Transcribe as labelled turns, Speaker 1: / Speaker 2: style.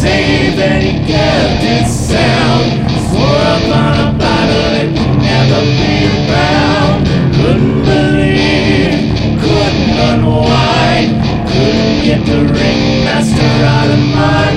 Speaker 1: saved and he kept it sound. Swore up on a bottle it would never be around. Couldn't believe, couldn't unwind, couldn't get the ringmaster out of mind.